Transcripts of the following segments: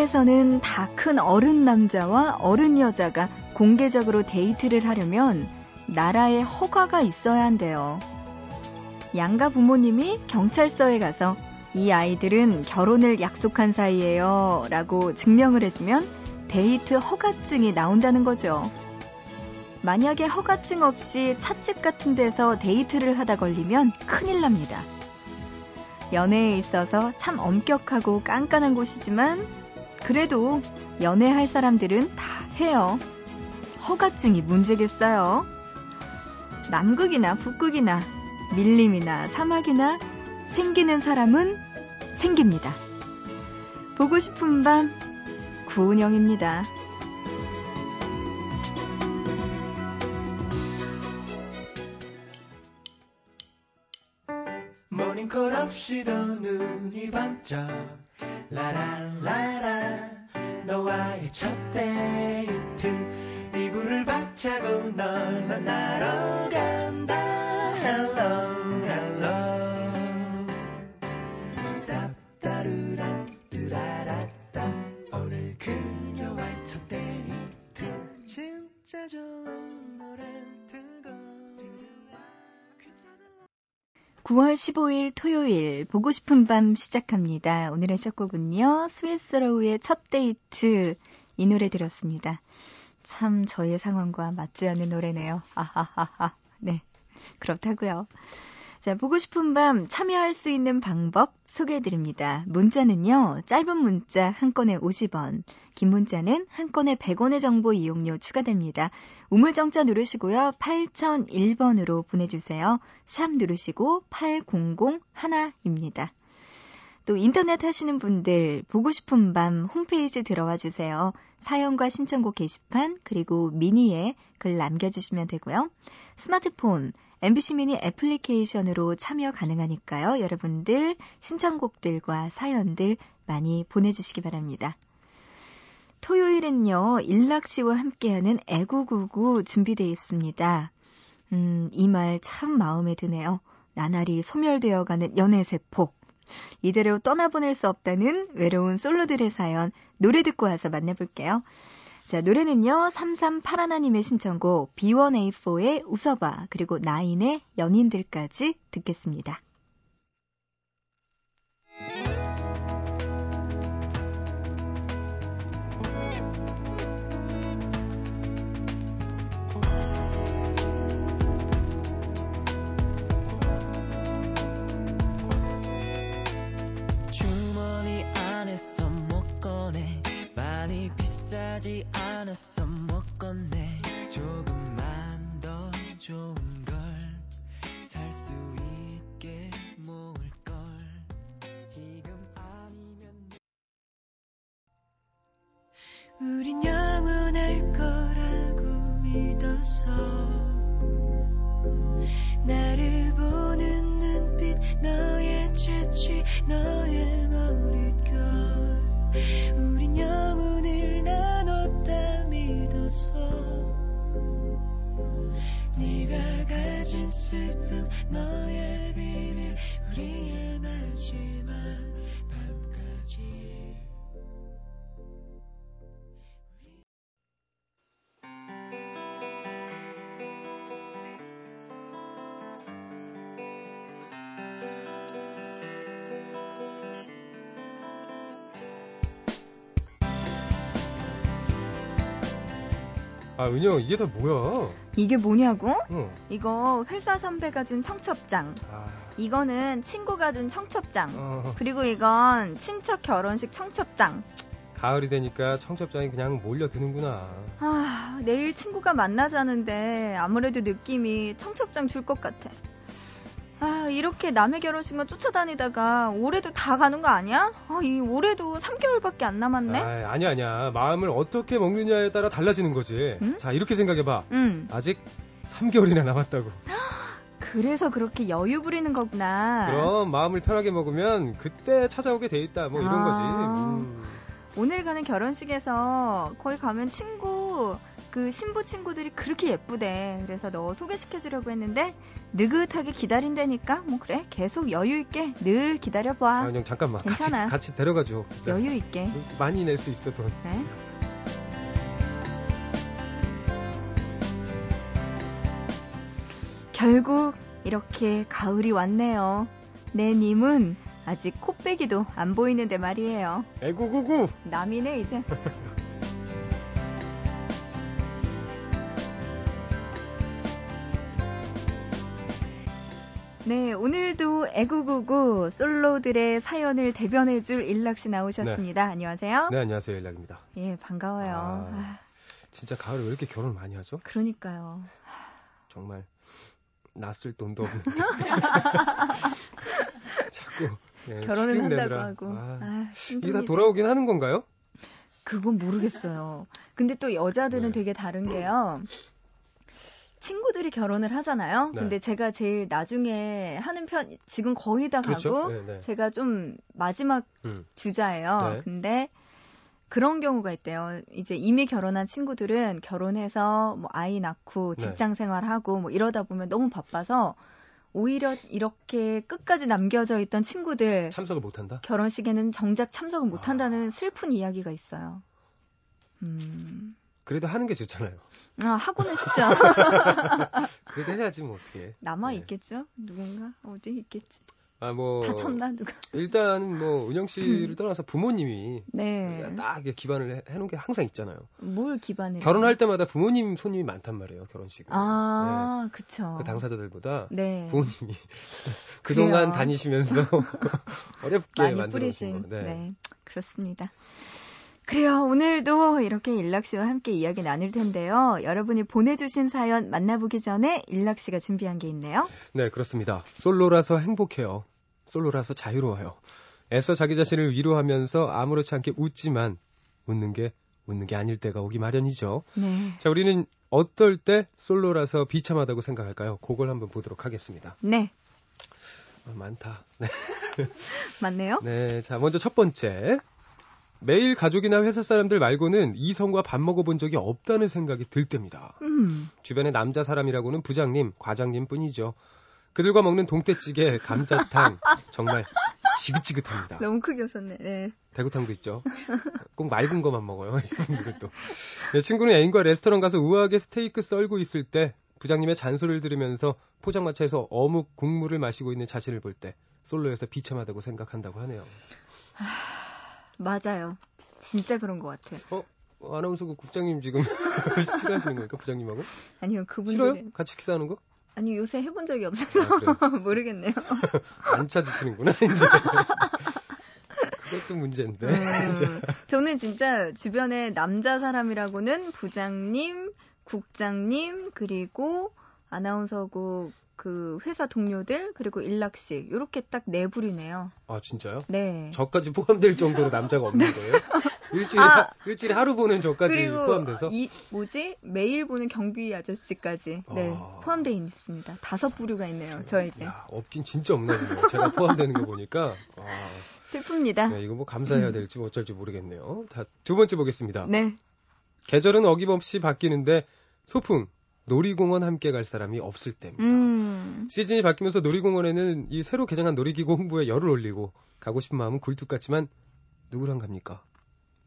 이란에서는 다 큰 어른 남자와 어른 여자가 공개적으로 데이트를 하려면 나라의 허가가 있어야 한대요. 양가 부모님이 경찰서에 가서 이 아이들은 결혼을 약속한 사이예요 라고 증명을 해주면 데이트 허가증이 나온다는 거죠. 만약에 허가증 없이 찻집 같은 데서 데이트를 하다 걸리면 큰일 납니다. 연애에 있어서 참 엄격하고 깐깐한 곳이지만 그래도 연애할 사람들은 다 해요. 허가증이 문제겠어요. 남극이나 북극이나 밀림이나 사막이나 생기는 사람은 생깁니다. 보고 싶은 밤 구은영입니다. 모닝콜 없이도 눈이 반짝 라라라라 너와의 첫 데이트. 이불을 박차고 널 만나러 간다. Hello Hello. Stop 따르라 뜨라라따. 오늘 그녀와의 첫 데이트. 진짜 좋은 9월 15일 토요일 보고 싶은 밤 시작합니다. 오늘의 첫 곡은요. 스위스로우의 첫 데이트 이 노래 들었습니다. 참 저의 상황과 맞지 않는 노래네요. 아하하하. 네. 그렇다고요. 자, 보고 싶은 밤 참여할 수 있는 방법 소개해 드립니다. 문자는요. 짧은 문자 한 건에 50원, 긴 문자는 한 건에 100원의 정보 이용료 추가됩니다. 우물정자 누르시고요. 8001번으로 보내 주세요. 샵 누르시고 8001입니다. 또 인터넷 하시는 분들 보고 싶은 밤 홈페이지 들어와 주세요. 사연과 신청곡 게시판 그리고 미니에 글 남겨주시면 되고요. 스마트폰 MBC 미니 애플리케이션으로 참여 가능하니까요. 여러분들 신청곡들과 사연들 많이 보내주시기 바랍니다. 토요일은요, 일락 씨와 함께하는 애구구구 준비되어 있습니다. 음, 이 말 참 마음에 드네요. 나날이 소멸되어가는 연애세포. 이대로 떠나보낼 수 없다는 외로운 솔로들의 사연 노래 듣고 와서 만나볼게요. 자, 노래는요, 3381님의 신청곡 B1A4의 웃어봐, 그리고 나인의 연인들까지 듣겠습니다. 하지 않았어. 못 건네 조금만 더 좋은 걸. 살 수 있게 모을 걸. 지금 아니면 우린 영원할 거라고 믿었어 나를 보는 눈빛 너의 재치 너의 가 가진 슬픔 너의 비밀 우리의 마지막 밤까지 아, 은영, 이게 다 뭐야? 이게 뭐냐고? 응. 이거 회사 선배가 준 청첩장. 아... 이거는 친구가 준 청첩장. 어... 그리고 이건 친척 결혼식 청첩장. 가을이 되니까 청첩장이 그냥 몰려드는구나. 아, 내일 친구가 만나자는데 아무래도 느낌이 청첩장 줄 것 같아. 아, 이렇게 남의 결혼식만 쫓아다니다가 올해도 다 가는 거 아니야? 아, 이 올해도 3개월밖에 안 남았네? 아, 아니야, 아니야. 마음을 어떻게 먹느냐에 따라 달라지는 거지. 응? 자, 이렇게 생각해봐. 응. 아직 3개월이나 남았다고. 그래서 그렇게 여유 부리는 거구나. 그럼 마음을 편하게 먹으면 그때 찾아오게 돼 있다. 뭐 이런 아, 거지. 음. 오늘 가는 결혼식에서 거기 가면 친구 그 신부 친구들이 그렇게 예쁘대. 그래서 너 소개시켜주려고 했는데 느긋하게 기다린다니까. 뭐 그래 계속 여유 있게 늘 기다려봐. 아, 그냥 잠깐만. 괜찮아. 같이, 같이 데려가줘. 여유 있게. 많이 낼 수 있어 돈. 네? 결국 이렇게 가을이 왔네요. 내 님은 아직 코빼기도 안 보이는데 말이에요. 에구구구. 남이네 이제. 네, 오늘도 애구구구 솔로들의 사연을 대변해줄 일락 씨 나오셨습니다. 네. 안녕하세요. 네, 안녕하세요. 일락입니다. 예, 반가워요. 아, 아. 진짜 가을에 왜 이렇게 결혼을 많이 하죠? 그러니까요. 정말 낯을 돈도 없는데. 자꾸 네, 결혼을 한다고 내느라. 하고. 아, 아, 이게 다 돌아오긴 하는 건가요? 그건 모르겠어요. 근데 또 여자들은 네. 되게 다른 게요. 친구들이 결혼을 하잖아요. 네. 근데 제가 제일 나중에 하는 편, 지금 거의 다 그렇죠? 가고, 네, 네. 제가 좀 마지막 음. 주자예요. 네. 근데 그런 경우가 있대요. 이제 이미 결혼한 친구들은 결혼해서 뭐 아이 낳고 네. 직장 생활하고 뭐 이러다 보면 너무 바빠서 오히려 이렇게 끝까지 남겨져 있던 친구들 참석을 못한다. 결혼식에는 정작 참석을 못한다는 아. 슬픈 이야기가 있어요. 음. 그래도 하는 게 좋잖아요. 아, 하고는 싶죠. 그래도 해야지 뭐 어떻게. 남아 네. 있겠죠? 누군가 어디 있겠지. 아, 뭐. 다쳤나, 누가? 일단, 뭐, 은영 씨를 음. 떠나서 부모님이. 네. 딱 기반을 해, 놓은 게 항상 있잖아요. 뭘 기반을? 결혼할 때마다 부모님 손님이 많단 말이에요, 결혼식은. 아, 네. 그쵸. 그 당사자들보다. 네. 부모님이. 그동안 다니시면서 어렵게 만들어진 거. 네. 네. 그렇습니다. 그래요. 오늘도 이렇게 일락 씨와 함께 이야기 나눌 텐데요. 여러분이 보내주신 사연 만나보기 전에 일락 씨가 준비한 게 있네요. 네, 그렇습니다. 솔로라서 행복해요. 솔로라서 자유로워요. 애써 자기 자신을 위로하면서 아무렇지 않게 웃지만 웃는 게 웃는 게 아닐 때가 오기 마련이죠. 네. 자, 우리는 어떨 때 솔로라서 비참하다고 생각할까요? 그걸 한번 보도록 하겠습니다. 네. 어, 많다. 네. 많네요. 네. 자, 먼저 첫 번째. 매일 가족이나 회사 사람들 말고는 이성과 밥 먹어본 적이 없다는 생각이 들 때입니다. 음. 주변에 남자 사람이라고는 부장님, 과장님 뿐이죠. 그들과 먹는 동태찌개, 감자탕 정말 지긋지긋합니다. 너무 크게 웃었네. 네. 대구탕도 있죠. 꼭 맑은 것만 먹어요. 이분들은 또. 네, 친구는 애인과 레스토랑 가서 우아하게 스테이크 썰고 있을 때 부장님의 잔소리를 들으면서 포장마차에서 어묵 국물을 마시고 있는 자신을 볼 때 솔로여서 비참하다고 생각한다고 하네요. 맞아요. 진짜 그런 것 같아요. 어? 아나운서국 국장님 지금 싫어하시는 거니까 부장님하고? 아니요, 그분들 싫어요? 같이 식사하는 거? 아니 요새 해본 적이 없어서 아, 모르겠네요. 안 찾으시는구나 이제. 그것도 문제인데. 음, 저는 진짜 주변에 남자 사람이라고는 부장님, 국장님 그리고 아나운서국 그 회사 동료들 그리고 일락씨 이렇게 딱 네부리네요. 아 진짜요? 네. 저까지 포함될 정도로 남자가 없는 거예요? 일주일에 아, 하, 일주일에 하루 보는 저까지 포함돼서? 이 뭐지 매일 보는 경비 아저씨까지 네 아... 포함되어 있습니다. 다섯 부류가 있네요. 야, 없긴 진짜 없나 보네요. 제가 포함되는 거 보니까. 아... 슬픕니다. 네, 이거 뭐 감사해야 될지 뭐 어쩔지 모르겠네요. 두 번째 보겠습니다. 네. 계절은 어김없이 바뀌는데 소풍 놀이공원 함께 갈 사람이 없을 때입니다. 음. 시즌이 바뀌면서 놀이공원에는 이 새로 개장한 놀이기구 홍보에 열을 올리고 가고 싶은 마음은 굴뚝 같지만 누구랑 갑니까?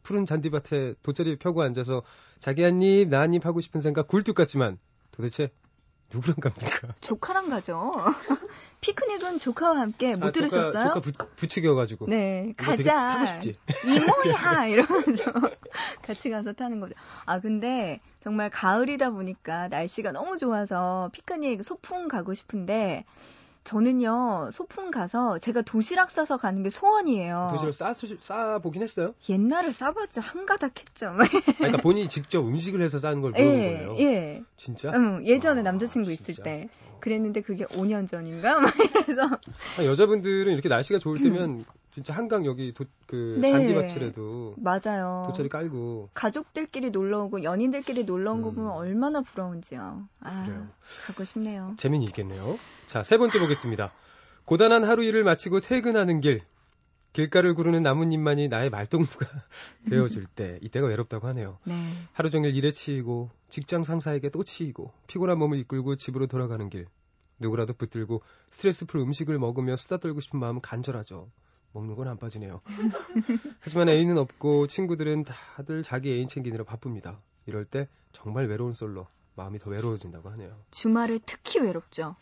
푸른 잔디밭에 돗자리 펴고 앉아서 자기 한 입, 나 한 입 하고 싶은 생각 굴뚝 같지만 도대체 누구랑 갑니까? 조카랑 가죠. 피크닉은 조카와 함께 못 아, 들으셨어요? 조카, 조카 부, 츠겨가지고 네, 가자. 이모야 이러면서 같이 가서 타는 거죠. 아 근데 정말 가을이다 보니까 날씨가 너무 좋아서 피크닉 소풍 가고 싶은데 저는요 소풍 가서 제가 도시락 싸서 가는 게 소원이에요. 도시락 싸, 싸 보긴 했어요? 옛날에 싸봤죠 한 가닥 했죠. 그러니까 본인이 직접 음식을 해서 싸는 걸 배운 예, 거예요. 예. 진짜? 응, 예전에 아, 남자친구 있을 진짜? 때 그랬는데 그게 5년 전인가 막 이래서. 아, 여자분들은 이렇게 날씨가 좋을 때면 진짜 한강 여기 도, 그 네. 잔디밭이라도 맞아요. 도처리 깔고 가족들끼리 놀러 오고 연인들끼리 놀러 온거 음. 보면 얼마나 부러운지요. 아, 그래요. 가고 싶네요. 재미는 있겠네요. 자, 세 번째 보겠습니다. 고단한 하루 일을 마치고 퇴근하는 길. 길가를 구르는 나뭇잎만이 나의 말동무가 되어줄 때 이때가 외롭다고 하네요. 네. 하루 종일 일에 치이고 직장 상사에게 또 치이고 피곤한 몸을 이끌고 집으로 돌아가는 길 누구라도 붙들고 스트레스 풀 음식을 먹으며 수다 떨고 싶은 마음은 간절하죠. 먹는 건 안 빠지네요. 하지만 애인은 없고 친구들은 다들 자기 애인 챙기느라 바쁩니다. 이럴 때 정말 외로운 솔로 마음이 더 외로워진다고 하네요. 주말에 특히 외롭죠.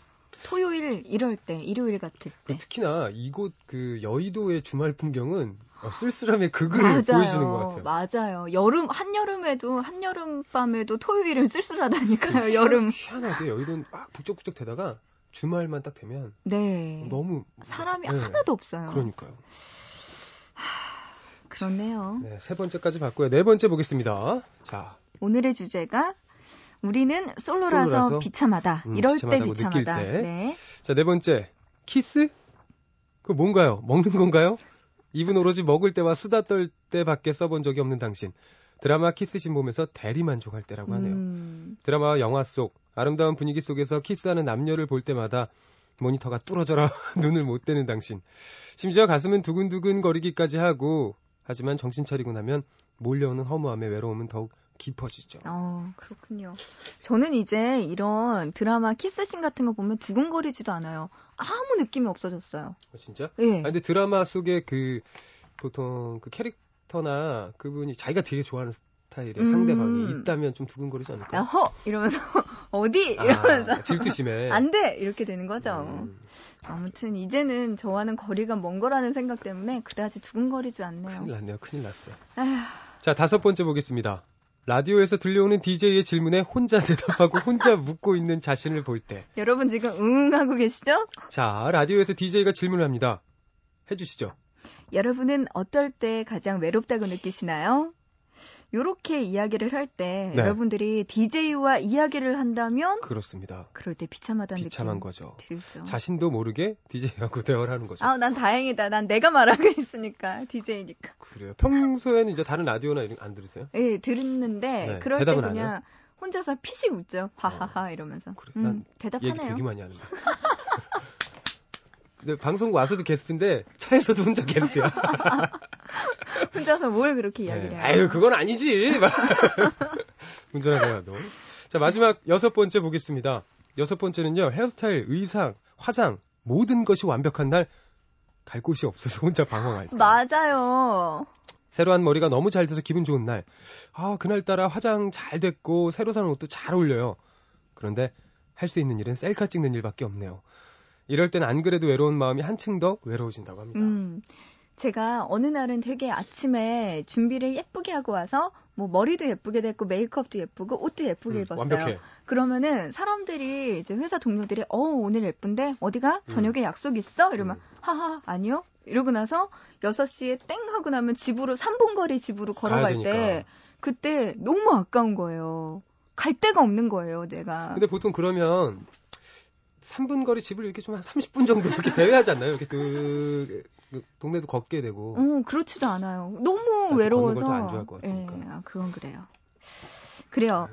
토요일 이럴 때, 일요일 같을 때. 특히나 이곳 그 여의도의 주말 풍경은 어, 쓸쓸함의 극을 맞아요. 보여주는 것 같아요. 맞아요. 여름 한여름에도 한여름 밤에도 토요일은 쓸쓸하다니까요. 여름. 희한하게 여의도는 막 북적북적 되다가 주말만 딱 되면 네. 너무 사람이 네. 하나도 없어요. 그러니까요. 하, 그렇네요. 네, 세 번째까지 봤고요. 네 번째 보겠습니다. 자. 오늘의 주제가 우리는 솔로라서, 솔로라서 비참하다. 음, 이럴 때 비참하다. 때. 네. 자, 네 번째. 키스? 그 뭔가요? 먹는 건가요? 입은 오로지 먹을 때와 수다 떨 때밖에 써본 적이 없는 당신. 드라마 키스신 보면서 대리 만족할 때라고 하네요. 음. 드라마와 영화 속 아름다운 분위기 속에서 키스하는 남녀를 볼 때마다 모니터가 뚫어져라 눈을 못 떼는 당신. 심지어 가슴은 두근두근 거리기까지 하고 하지만 정신 차리고 나면 몰려오는 허무함의 외로움은 더욱 깊어지죠. 어, 그렇군요. 저는 이제 이런 드라마 키스신 같은 거 보면 두근거리지도 않아요. 아무 느낌이 없어졌어요. 어, 진짜? 예. 네. 아, 근데 드라마 속에 그 보통 그 캐릭터 나 그분이 자기가 되게 좋아하는 스타일의 음. 상대방이 있다면 좀 두근거리지 않을까요? 허 이러면서 어디 아, 이러면서 아, 질투심에 안 돼 이렇게 되는 거죠. 음. 아무튼 이제는 저와는 거리가 먼 거라는 생각 때문에 그다지 두근거리지 않네요. 큰일 났네요. 큰일 났어요. 아휴. 자 다섯 번째 보겠습니다. 라디오에서 들려오는 DJ의 질문에 혼자 대답하고 혼자 묻고 있는 자신을 볼 때. 여러분 지금 응 하고 계시죠? 자, 라디오에서 DJ가 질문을 합니다. 해주시죠. 여러분은 어떨 때 가장 외롭다고 느끼시나요? 요렇게 이야기를 할때 네. 여러분들이 DJ와 이야기를 한다면 그렇습니다. 그럴 때 비참하다는 비참한 거죠. 들죠. 자신도 모르게 DJ하고 대화를 하는 거죠. 아, 난 다행이다. 난 내가 말하고 있으니까 DJ니까. 그래요. 평소에는 이제 다른 라디오나 이런 안 들으세요? 네, 들었는데 네, 그럴 때 그냥 혼자서 피식 웃죠. 하하하 어. 이러면서. 그래, 음, 난 대답하네요. 얘기 되게 많이 하는데. 근데 방송 와서도 게스트인데 차에서도 혼자 게스트야. 혼자서 뭘 그렇게 이야기를 네. 해요? 아유, 그건 아니지. 운전하다가도. 자, 마지막 여섯 번째 보겠습니다. 여섯 번째는요, 헤어스타일, 의상, 화장, 모든 것이 완벽한 날, 갈 곳이 없어서 혼자 방황할 때. 맞아요. 새로 한 머리가 너무 잘 돼서 기분 좋은 날. 아, 그날따라 화장 잘 됐고, 새로 사는 옷도 잘 어울려요. 그런데 할 수 있는 일은 셀카 찍는 일밖에 없네요. 이럴 땐 안 그래도 외로운 마음이 한층 더 외로워진다고 합니다. 음, 제가 어느 날은 되게 아침에 준비를 예쁘게 하고 와서 뭐 머리도 예쁘게 됐고 메이크업도 예쁘고 옷도 예쁘게 음, 입었어요. 완벽해. 그러면은 사람들이 이제 회사 동료들이 어 오늘 예쁜데 어디가 음. 저녁에 음. 약속 있어? 이러면 음. 하하 아니요. 이러고 나서 6시에 땡 하고 나면 집으로 3분 거리 집으로 걸어갈 때 그때 너무 아까운 거예요. 갈 데가 없는 거예요, 내가. 근데 보통 그러면 3분 거리 집을 이렇게 좀 한 30분 정도 이렇게 배회하지 않나요? 이렇게 그그 동네도 걷게 되고. 어, 그렇지도 않아요. 너무 외로워서. 안 좋아할 것 같으니까. 예, 아, 그건 그래요. 그래요.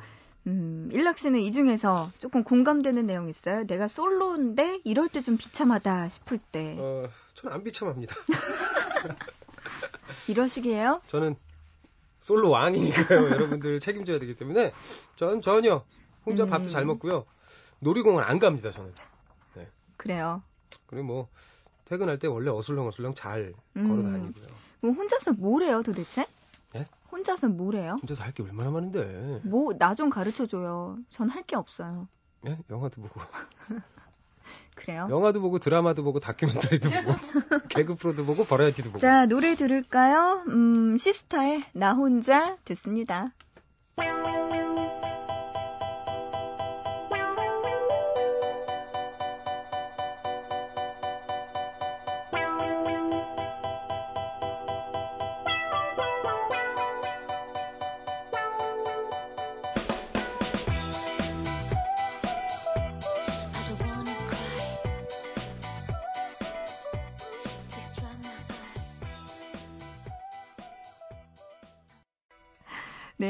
음, 일락 씨는 이 중에서 조금 공감되는 내용 있어요? 내가 솔로인데 이럴 때 좀 비참하다 싶을 때. 어, 저는 안 비참합니다. 이러시기에요? 저는 솔로 왕이니까요. 여러분들 책임져야 되기 때문에 전 전혀 혼자 음. 밥도 잘 먹고요. 놀이공원 안 갑니다, 저는. 네. 그래요. 그리고 뭐 퇴근할 때 원래 어슬렁어슬렁 잘 음. 걸어 다니고요. 그럼 혼자서 뭘 해요, 도대체? 예? 혼자서 뭘 해요? 혼자서 할 게 얼마나 많은데. 뭐, 나 좀 가르쳐 줘요. 전 할 게 없어요. 예? 영화도 보고. 그래요? 영화도 보고 드라마도 보고 다큐멘터리도 보고 개그 프로도 보고 버라이티도 보고. 자, 노래 들을까요? 음, 시스타의 나 혼자 듣습니다.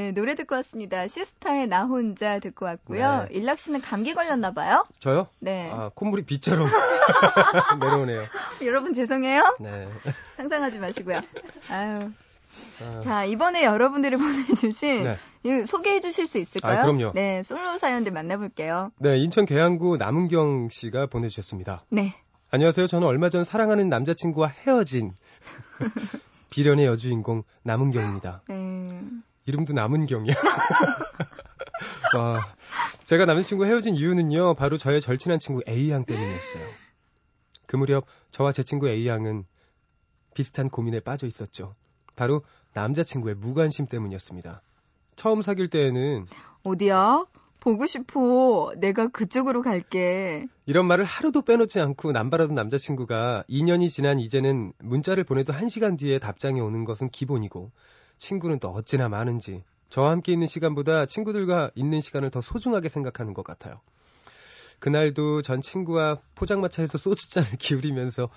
네, 노래 듣고 왔습니다. 시스타의 나 혼자 듣고 왔고요. 네. 일락 씨는 감기 걸렸나 봐요? 저요? 네. 아, 콧물이 비처럼 내려오네요. 여러분 죄송해요. 네. 상상하지 마시고요. 아유. 아. 자, 이번에 여러분들이 보내주신 네. 소개해 주실 수 있을까요? 아, 그럼요. 네, 솔로 사연들 만나볼게요. 네, 인천 계양구 남은경 씨가 보내주셨습니다. 네. 안녕하세요. 저는 얼마 전 사랑하는 남자친구와 헤어진 비련의 여주인공 남은경입니다. 네. 이름도 남은경이야. 와, 제가 남자친구 헤어진 이유는요, 바로 저의 절친한 친구 A양 때문이었어요. 그 무렵 저와 제 친구 A양은 비슷한 고민에 빠져 있었죠. 바로 남자친구의 무관심 때문이었습니다. 처음 사귈 때에는 어디야? 보고 싶어. 내가 그쪽으로 갈게. 이런 말을 하루도 빼놓지 않고 남발하던 남자친구가 2년이 지난 이제는 문자를 보내도 1시간 뒤에 답장이 오는 것은 기본이고 친구는 또 어찌나 많은지 저와 함께 있는 시간보다 친구들과 있는 시간을 더 소중하게 생각하는 것 같아요. 그날도 전 친구와 포장마차에서 소주잔을 기울이면서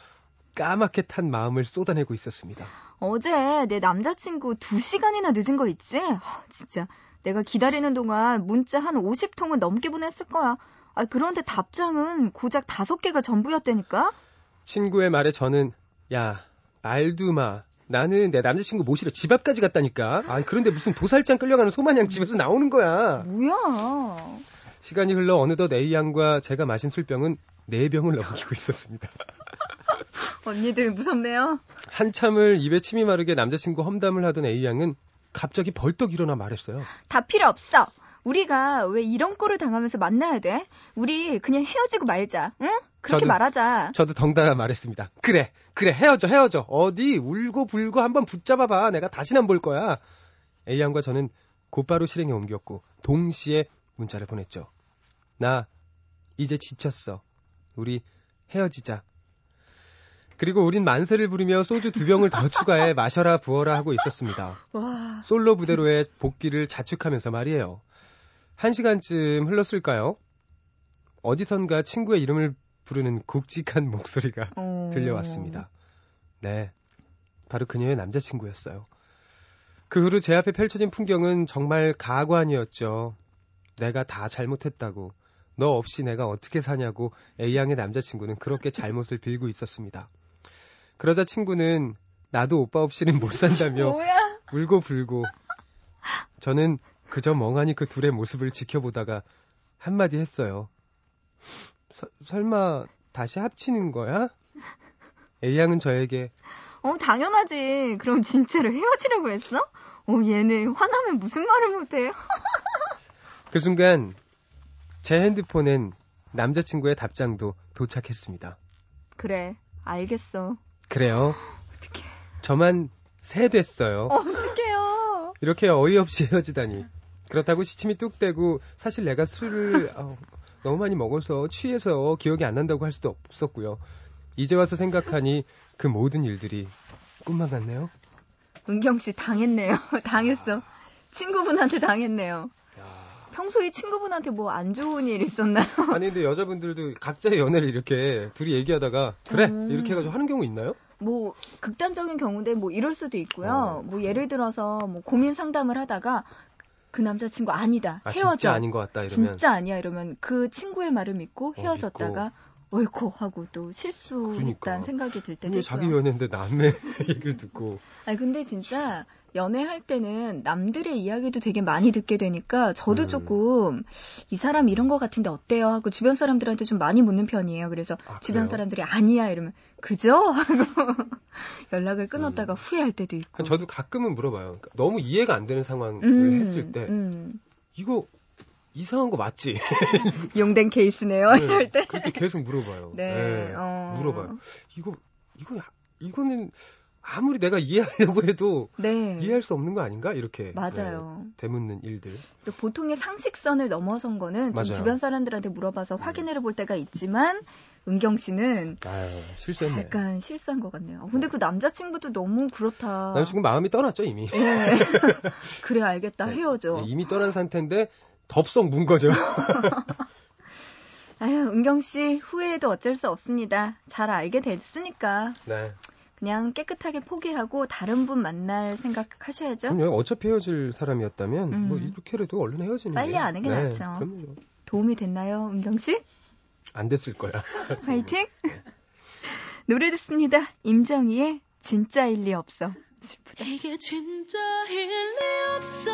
까맣게 탄 마음을 쏟아내고 있었습니다. 어제 내 남자친구 2시간이나 늦은 거 있지? 진짜 내가 기다리는 동안 문자 한 50통은 넘게 보냈을 거야. 아, 그런데 답장은 고작 5개가 전부였다니까? 친구의 말에 저는 야, 말도 마. 나는 내 남자친구 모시러 집 앞까지 갔다니까. 아, 그런데 무슨 도살장 끌려가는 소마냥 집에서 나오는 거야. 뭐야? 시간이 흘러 어느덧 A양과 제가 마신 술병은 4병을 넘기고 있었습니다. 언니들 무섭네요. 한참을 입에 침이 마르게 남자친구 험담을 하던 A양은 갑자기 벌떡 일어나 말했어요. 다 필요 없어. 우리가 왜 이런 꼴을 당하면서 만나야 돼? 우리 그냥 헤어지고 말자. 응? 그렇게 저도, 말하자. 저도 덩달아 말했습니다. 그래, 그래, 헤어져, 헤어져. 어디 울고 불고 한번 붙잡아봐. 내가 다시는 안 볼 거야. A양과 저는 곧바로 실행에 옮겼고 동시에 문자를 보냈죠. 나 이제 지쳤어. 우리 헤어지자. 그리고 우린 만세를 부르며 소주 두 병을 더 추가해 마셔라 부어라 하고 있었습니다. 와. 솔로 부대로의 복귀를 자축하면서 말이에요. 한 시간쯤 흘렀을까요? 어디선가 친구의 이름을 부르는 굵직한 목소리가 오. 들려왔습니다. 네. 바로 그녀의 남자친구였어요. 그 후로 제 앞에 펼쳐진 풍경은 정말 가관이었죠. 내가 다 잘못했다고. 너 없이 내가 어떻게 사냐고 A양의 남자친구는 그렇게 잘못을 빌고 있었습니다. 그러자 친구는 나도 오빠 없이는 못 산다며 울고 불고 저는 그저 멍하니 그 둘의 모습을 지켜보다가 한마디 했어요. 서, 설마 다시 합치는 거야? A양은 저에게 어 당연하지. 그럼 진짜로 헤어지려고 했어? 어 얘네 화나면 무슨 말을 못해. 그 순간 제 핸드폰엔 남자친구의 답장도 도착했습니다. 그래 알겠어. 그래요. 어떡해. 저만 새 됐어요. 어떡해요. 이렇게 어이없이 헤어지다니. 그렇다고 시침이 뚝 떼고 사실 내가 술을 어, 너무 많이 먹어서 취해서 기억이 안 난다고 할 수도 없었고요. 이제 와서 생각하니 그 모든 일들이 꿈만 같네요. 은경 씨 당했네요. 당했어. 친구분한테 당했네요. 평소에 친구분한테 뭐 안 좋은 일 있었나요? 아니 근데 여자분들도 각자의 연애를 이렇게 둘이 얘기하다가 그래 음. 이렇게 해가지고 하는 경우 있나요? 뭐 극단적인 경우인데 뭐 이럴 수도 있고요. 어. 뭐 예를 들어서 뭐 고민 상담을 하다가 그 남자친구 아니다 아, 헤어져 진짜 아닌 것 같다 이러면 진짜 아니야 이러면 그 친구의 말을 믿고 어, 헤어졌다가 어, 옳고 하고 또 실수했다는 그러니까. 생각이 들 때도 있어요. 자기 연애인데 남의 얘기를 듣고. 아니 근데 진짜 연애할 때는 남들의 이야기도 되게 많이 듣게 되니까 저도 음. 조금 이 사람 이런 거 같은데 어때요 하고 주변 사람들한테 좀 많이 묻는 편이에요. 그래서 아, 주변 사람들이 아니야 이러면 그죠 하고 연락을 끊었다가 음. 후회할 때도 있고. 저도 가끔은 물어봐요. 그러니까 너무 이해가 안 되는 상황을 음, 했을 때 음. 이거 이상한 거 맞지? 용된 케이스네요. 네, 이럴 때. 그렇게 계속 물어봐요. 네. 네 어... 물어봐요. 이거 이거 이거는 아무리 내가 이해하려고 해도 네. 이해할 수 없는 거 아닌가 이렇게 맞아요. 네, 되묻는 일들. 보통의 상식선을 넘어선 거는 좀 주변 사람들한테 물어봐서 음. 확인해 볼 때가 있지만 은경 씨는 아유, 실수했네. 약간 실수한 것 같네요. 근데 그 남자친구도 너무 그렇다. 남자친구 마음이 떠났죠 이미. 네. 그래 알겠다 네. 헤어져. 네, 이미 떠난 상태인데 덥석 문 거죠. 아유 은경 씨 후회해도 어쩔 수 없습니다. 잘 알게 됐으니까. 네. 그냥 깨끗하게 포기하고 다른 분 만날 생각하셔야죠. 그럼요. 어차피 헤어질 사람이었다면 뭐 음. 뭐 이렇게라도 얼른 헤어지는 빨리 아는 게 네, 낫죠. 도움이 됐나요, 은경 씨? 안 됐을 거야. 파이팅. 노래 듣습니다. 임정희의 진짜 일리 없어. 슬프다. 이게 진짜 일리 없어.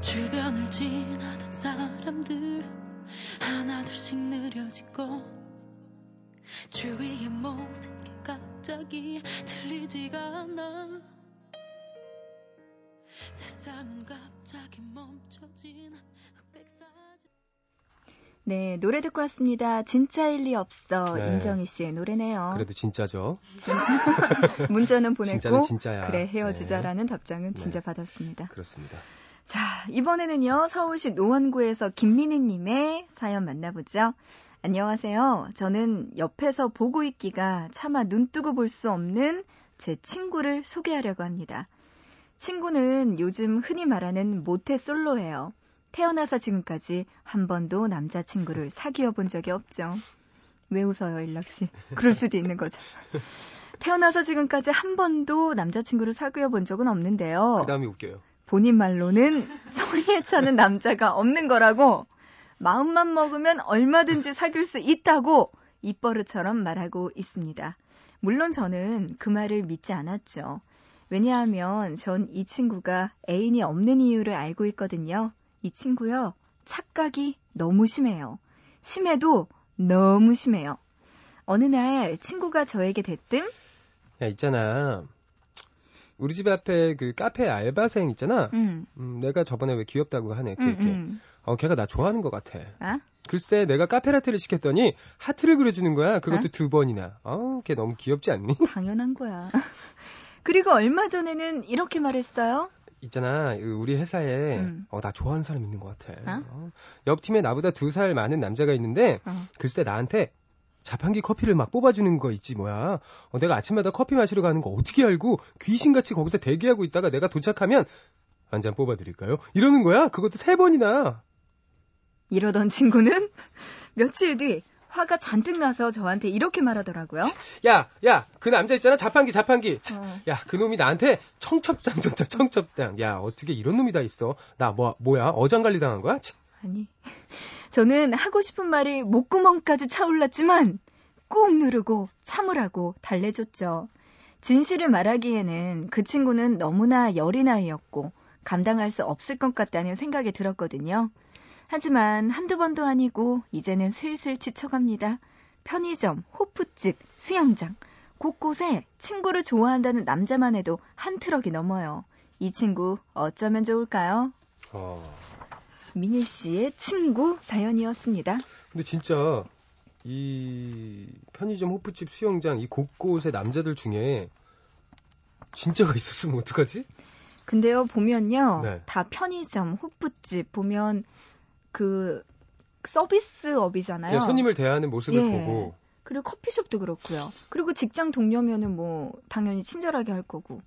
주변을 지나던 사람들 하나둘씩 느려지고 주위의 모든 게 갑자기 들리지가 않아 세상은 갑자기 멈춰진 흑백 사진 네, 노래 듣고 왔습니다. 진짜 일 리 없어. 네. 임정희 씨의 노래네요. 그래도 진짜죠. 진짜. 문자는 보냈고 진짜는 진짜야. 그래 헤어지자라는 네. 답장은 진짜 네. 받았습니다. 그렇습니다. 자, 이번에는요. 서울시 노원구에서 김민희 님의 사연 만나보죠. 안녕하세요. 저는 옆에서 보고 있기가 차마 눈 뜨고 볼 수 없는 제 친구를 소개하려고 합니다. 친구는 요즘 흔히 말하는 모태 솔로예요. 태어나서 지금까지 한 번도 남자친구를 사귀어 본 적이 없죠. 왜 웃어요, 일락씨? 그럴 수도 있는 거죠. 태어나서 지금까지 한 번도 남자친구를 사귀어 본 적은 없는데요. 그 다음이 웃겨요. 본인 말로는 성의에 차는 남자가 없는 거라고 마음만 먹으면 얼마든지 사귈 수 있다고 입버릇처럼 말하고 있습니다. 물론 저는 그 말을 믿지 않았죠. 왜냐하면 전 이 친구가 애인이 없는 이유를 알고 있거든요. 이 친구요, 착각이 너무 심해요. 심해도 너무 심해요. 어느 날 친구가 저에게 대뜸 야, 있잖아. 우리 집 앞에 그 카페 알바생 있잖아. 음, 음, 내가 저번에 왜 귀엽다고 하네. 걔, 음, 걔. 음. 어, 걔가 나 좋아하는 것 같아. 아? 글쎄, 내가 카페라테를 시켰더니 하트를 그려주는 거야. 그것도 어? 두 번이나. 어, 걔 너무 귀엽지 않니? 당연한 거야. 그리고 얼마 전에는 이렇게 말했어요. 있잖아, 그 우리 회사에 음. 어, 나 좋아하는 사람 있는 것 같아. 어? 어, 옆 팀에 나보다 두 살 많은 남자가 있는데 어. 글쎄 나한테 자판기 커피를 막 뽑아주는 거 있지 뭐야. 어, 내가 아침마다 커피 마시러 가는 거 어떻게 알고 귀신같이 거기서 대기하고 있다가 내가 도착하면 한 잔 뽑아드릴까요? 이러는 거야. 그것도 세 번이나. 이러던 친구는 며칠 뒤 화가 잔뜩 나서 저한테 이렇게 말하더라고요. 야, 야, 그 남자 있잖아. 자판기, 자판기. 참, 어. 야, 그 놈이 나한테 청첩장 줬다. 청첩장. 야, 어떻게 이런 놈이 다 있어? 나 뭐, 뭐야? 어장관리 당한 거야? 참. 아니, 저는 하고 싶은 말이 목구멍까지 차올랐지만 꾹 누르고 참으라고 달래줬죠. 진실을 말하기에는 그 친구는 너무나 여린 아이였고 감당할 수 없을 것 같다는 생각이 들었거든요. 하지만 한두 번도 아니고 이제는 슬슬 지쳐갑니다. 편의점, 호프집, 수영장, 곳곳에 친구를 좋아한다는 남자만 해도 한 트럭이 넘어요. 이 친구 어쩌면 좋을까요? 어. 미니 씨의 친구 사연이었습니다. 근데 진짜 이 편의점, 호프집, 수영장 이 곳곳에 남자들 중에 진짜가 있었으면 어떡하지? 근데요, 보면요. 네. 다 편의점, 호프집 보면 그 서비스업이잖아요. 손님을 대하는 모습을 예. 보고 그리고 커피숍도 그렇고요. 그리고 직장 동료면은 뭐 당연히 친절하게 할 거고.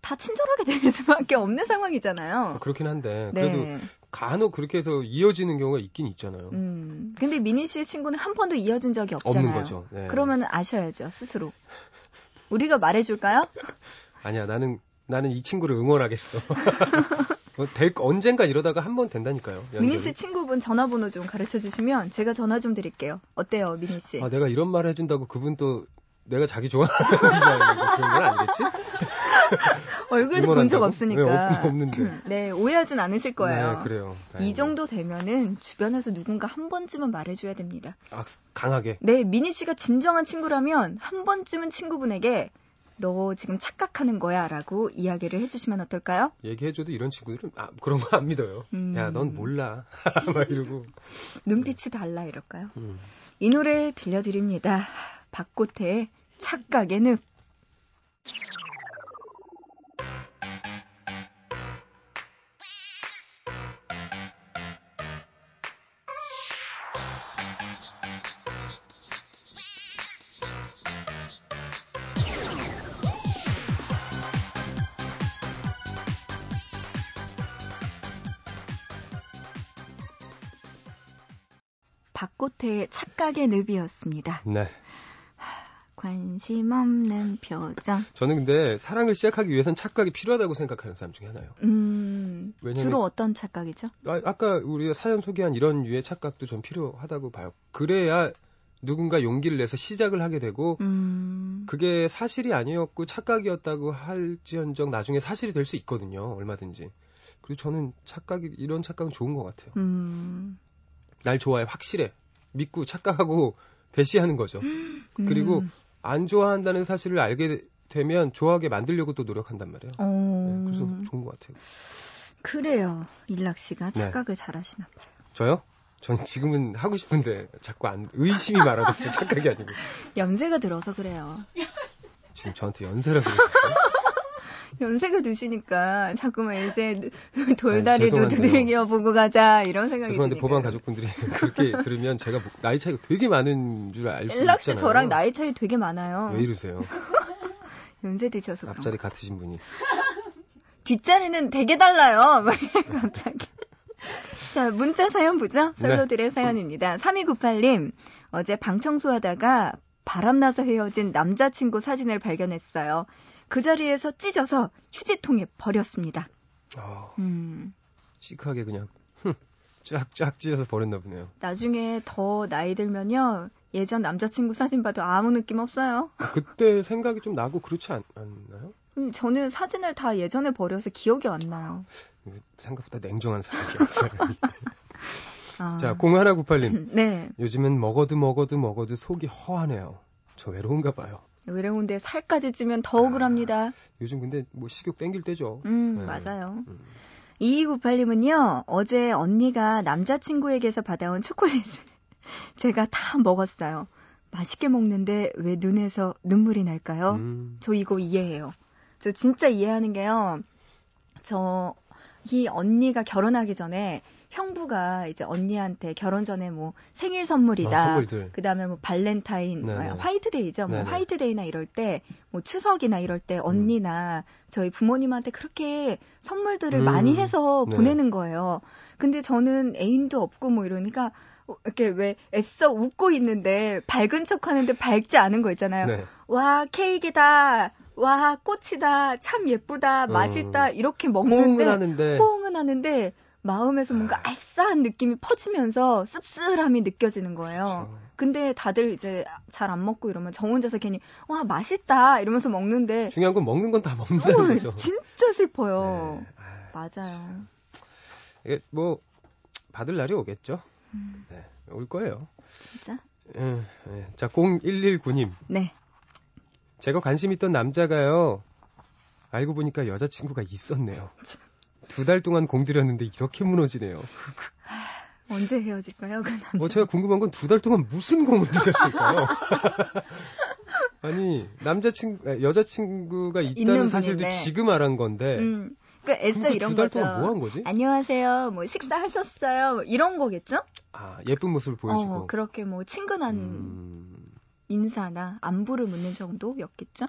다 친절하게 될 수밖에 없는 상황이잖아요. 그렇긴 한데 그래도 네. 간혹 그렇게 해서 이어지는 경우가 있긴 있잖아요. 음. 근데 미니 씨의 친구는 한 번도 이어진 적이 없잖아요. 없는 거죠. 네. 그러면 아셔야죠, 스스로. 우리가 말해줄까요? 아니야, 나는 나는 이 친구를 응원하겠어. 뭐 될, 언젠가 이러다가 한 번 된다니까요. 미니 씨 친구분 전화번호 좀 가르쳐 주시면 제가 전화 좀 드릴게요. 어때요, 미니 씨? 아, 내가 이런 말 해준다고 그분 또 내가 자기 좋아하는 그런 건 아니겠지? 얼굴도 본 적? 없으니까. 네, 없- 없는데. 네, 오해하진 않으실 거예요. 네, 그래요. 이 다행이네요. 정도 되면은 주변에서 누군가 한 번쯤은 말해줘야 됩니다. 아, 강하게. 네, 미니 씨가 진정한 친구라면 한 번쯤은 친구분에게 너 지금 착각하는 거야 라고 이야기를 해주시면 어떨까요? 얘기해줘도 이런 친구들은 아, 그런 거 안 믿어요. 음. 야, 넌 몰라. 막 이러고. 눈빛이 달라 이럴까요? 음. 이 노래 들려드립니다. 박고태의 착각의 늪. 박고태의 착각의 늪이었습니다. 네. 관심 없는 표정. 저는 근데 사랑을 시작하기 위해선 착각이 필요하다고 생각하는 사람 중에 하나예요. 음, 음, 주로 어떤 착각이죠? 아, 아까 우리가 사연 소개한 이런 유의 착각도 좀 필요하다고 봐요. 그래야 누군가 용기를 내서 시작을 하게 되고 음... 그게 사실이 아니었고 착각이었다고 할지언정 나중에 사실이 될 수 있거든요. 얼마든지. 그리고 저는 착각이 이런 착각은 좋은 것 같아요. 음... 날 좋아해 확실해 믿고 착각하고 대시하는 거죠. 음... 그리고 안 좋아한다는 사실을 알게 되면 좋아하게 만들려고 또 노력한단 말이에요. 어... 네, 그래서 좋은 것 같아요. 그래요. 일락 씨가 네. 착각을 네. 잘하시나 봐요. 저요? 전 지금은 하고 싶은데 자꾸 안 의심이 많아졌어요. 착각이 아니고. 연세가 들어서 그래요. 지금 저한테 연세라 그랬어요. 연세가 드시니까 자꾸만 이제 돌다리도 두들겨 보고 가자 이런 생각이 죄송한데 보방 가족분들이 그렇게 들으면 제가 뭐 나이 차이가 되게 많은 줄 알수 있잖아요. 엘락 씨 저랑 나이 차이 되게 많아요. 왜 이러세요? 연세 드셔서 앞자리 같으신 분이. 뒷자리는 되게 달라요. 갑자기. 자, 문자 사연 보죠? 솔로들의 네. 사연입니다. 3298님, 어제 방 청소하다가 바람나서 헤어진 남자친구 사진을 발견했어요. 그 자리에서 찢어서 휴지통에 버렸습니다. 어, 음. 시크하게 그냥 쫙쫙 찢어서 버렸나 보네요. 나중에 더 나이 들면요. 예전 남자친구 사진 봐도 아무 느낌 없어요. 아, 그때 생각이 좀 나고 그렇지 않, 않나요? 음, 저는 사진을 다 예전에 버려서 기억이 안 나요. 생각보다 냉정한 사람이야, 사람이. 아. 자, 0198님. 네. 요즘은 먹어도 먹어도 먹어도 속이 허하네요. 저 외로운가 봐요. 외로운데 살까지 찌면 더 억울합니다. 아, 요즘 근데 뭐 식욕 땡길 때죠. 음, 네. 맞아요. 음. 2298님은요, 어제 언니가 남자친구에게서 받아온 초콜릿을 제가 다 먹었어요. 맛있게 먹는데 왜 눈에서 눈물이 날까요? 음. 저 이거 이해해요. 저 진짜 이해하는 게요. 저 이 언니가 결혼하기 전에 형부가 이제 언니한테 결혼 전에 뭐 생일 선물이다. 아, 그다음에 뭐 발렌타인, 네네. 화이트데이죠. 뭐 화이트데이나 이럴 때, 뭐 추석이나 이럴 때 언니나 음. 저희 부모님한테 그렇게 선물들을 음. 많이 해서 네. 보내는 거예요. 근데 저는 애인도 없고 뭐 이러니까 이렇게 왜 애써 웃고 있는데 밝은 척 하는데 밝지 않은 거 있잖아요. 네. 와, 케이크다. 와, 꽃이다. 참 예쁘다. 음. 맛있다. 이렇게 먹는데 호응은 하는데 호응은 하는데 마음에서 뭔가 아. 알싸한 느낌이 퍼지면서 씁쓸함이 느껴지는 거예요. 그렇죠. 근데 다들 이제 잘 안 먹고 이러면 저 혼자서 괜히 와 맛있다 이러면서 먹는데 중요한 건 먹는 건 다 먹는다는 어, 거죠. 진짜 슬퍼요. 네. 맞아요. 이게 뭐 받을 날이 오겠죠. 음. 네, 올 거예요. 진짜? 네, 네. 자 0119님. 네. 제가 관심 있던 남자가요. 알고 보니까 여자친구가 있었네요. 두 달 동안 공들였는데 이렇게 무너지네요. 언제 헤어질까요, 그 남자? 뭐 제가 궁금한 건 두 달 동안 무슨 공을 들였을까요? 아니 남자친구, 여자친구가 있다는 사실도 지금 알은 건데. 음. 그러니까 애써 이런 두달 동안 뭐한 거지? 안녕하세요. 뭐 식사하셨어요? 뭐 이런 거겠죠? 아 예쁜 모습을 보여주고. 어, 그렇게 뭐 친근한 음... 인사나 안부를 묻는 정도였겠죠?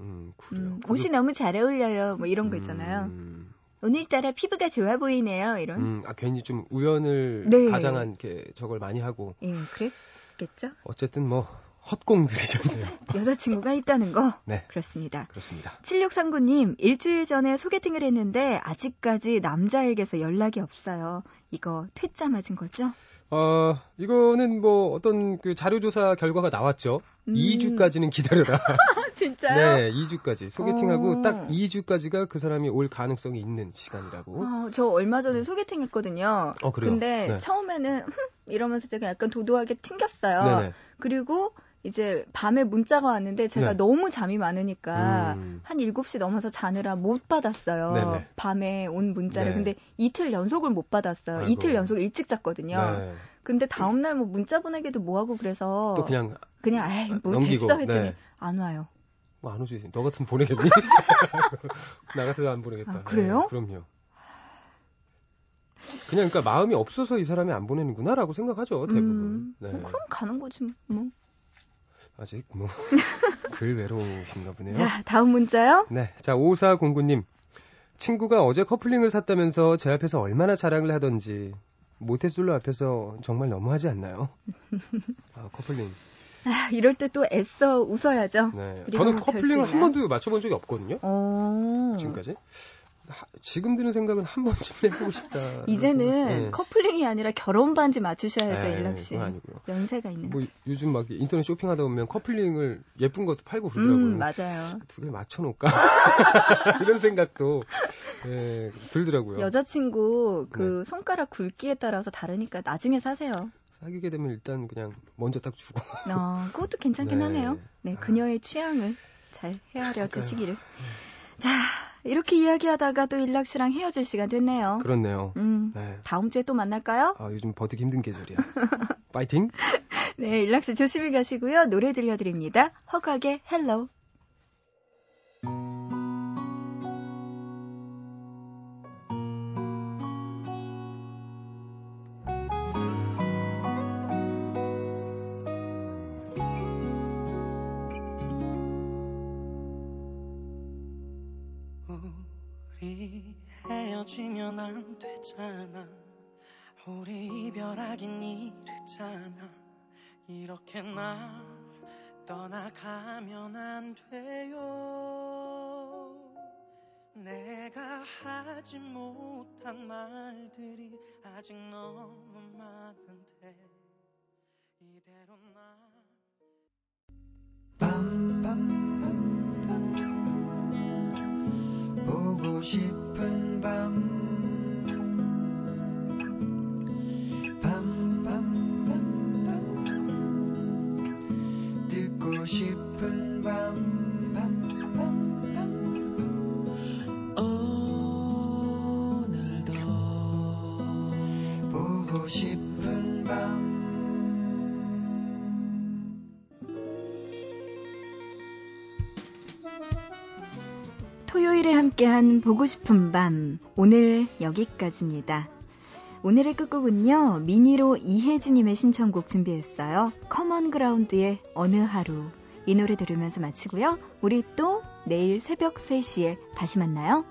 음, 그래요. 음, 옷이 너무 잘 어울려요. 뭐 이런 거 있잖아요. 음... 오늘따라 피부가 좋아 보이네요. 이런. 음, 아 괜히 좀 우연을 네. 가장한 게 저걸 많이 하고. 예, 그랬겠죠. 어쨌든 뭐 헛공들이셨네요. 여자친구가 있다는 거? 네. 그렇습니다. 그렇습니다. 7639님, 일주일 전에 소개팅을 했는데 아직까지 남자에게서 연락이 없어요. 이거 퇴짜 맞은 거죠? 어, 이거는 뭐 어떤 그 자료조사 결과가 나왔죠. 음. 2주까지는 기다려라. 진짜요? 네, 2주까지. 소개팅하고 어. 딱 2주까지가 그 사람이 올 가능성이 있는 시간이라고. 어, 저 얼마 전에 소개팅 했거든요. 어, 그래요? 근데 네. 처음에는 이러면서 제가 약간 도도하게 튕겼어요. 네네. 그리고 이제 밤에 문자가 왔는데 제가 네. 너무 잠이 많으니까 음. 한 7시 넘어서 자느라 못 받았어요. 네네. 밤에 온 문자를. 네. 근데 이틀 연속을 못 받았어요. 아이고. 이틀 연속 일찍 잤거든요. 네. 근데 다음 날뭐 문자 보내기도 뭐 하고 그래서 또 그냥 그냥 에이 뭐 넘기고. 됐어 했더니 네. 안 와요. 뭐 안 오지. 너 같으면 보내겠니? 나 같아도 안 보내겠다. 아, 그래요? 네, 그럼요. 그냥 그러니까 마음이 없어서 이 사람이 안 보내는구나라고 생각하죠 대부분. 음, 네. 뭐 그럼 가는 거지 뭐. 아직 뭐 덜 외로우신가 보네요. 자, 다음 문자요. 네. 자, 5409님. 친구가 어제 커플링을 샀다면서 제 앞에서 얼마나 자랑을 하던지 모태솔로 앞에서 정말 너무하지 않나요? 아, 커플링. 아, 이럴 때 또 애써 웃어야죠. 네. 저는 커플링을 한 번도 맞춰본 적이 없거든요. 오. 어. 지금까지. 지금 드는 생각은 한 번쯤 해보고 싶다. 이제는 네. 커플링이 아니라 결혼 반지 맞추셔야죠, 네, 일락 씨. 아니고요. 연세가 있는. 뭐 요즘 막 인터넷 쇼핑하다 보면 커플링을 예쁜 것도 팔고 그러더라고요. 음, 맞아요. 두 개 맞춰놓을까 이런 생각도 예, 들더라고요. 여자친구 그 네. 손가락 굵기에 따라서 다르니까 나중에 사세요. 사귀게 되면 일단 그냥 먼저 딱 주고. 어, 그것도 괜찮긴 네. 하네요. 네, 그녀의 취향을 잘 헤아려 주시기를. 자, 이렇게 이야기하다가 또 일락 씨랑 헤어질 시간 됐네요. 그렇네요. 음, 네. 다음 주에 또 만날까요? 아, 요즘 버티기 힘든 계절이야. 파이팅! 네, 일락 씨 조심히 가시고요. 노래 들려드립니다. 허각의 Hello. 헤 안 되잖아. 우리 이별하긴 이르잖아. 이렇게 나 떠나가면 안 돼요. 내가 하지 못한 말들이 아직 너무 많은데 이대로 나 밤밤 보고 싶은 싶은 밤, 밤, 밤, 밤. 오늘도 보고 싶은 밤. 토요일에 함께한 보고 싶은 밤. 오늘 여기까지입니다. 오늘의 끝곡은요, 미니로 이혜진님의 신청곡 준비했어요. Common Ground의 어느 하루. 이 노래 들으면서 마치고요. 우리 또 내일 새벽 3시에 다시 만나요.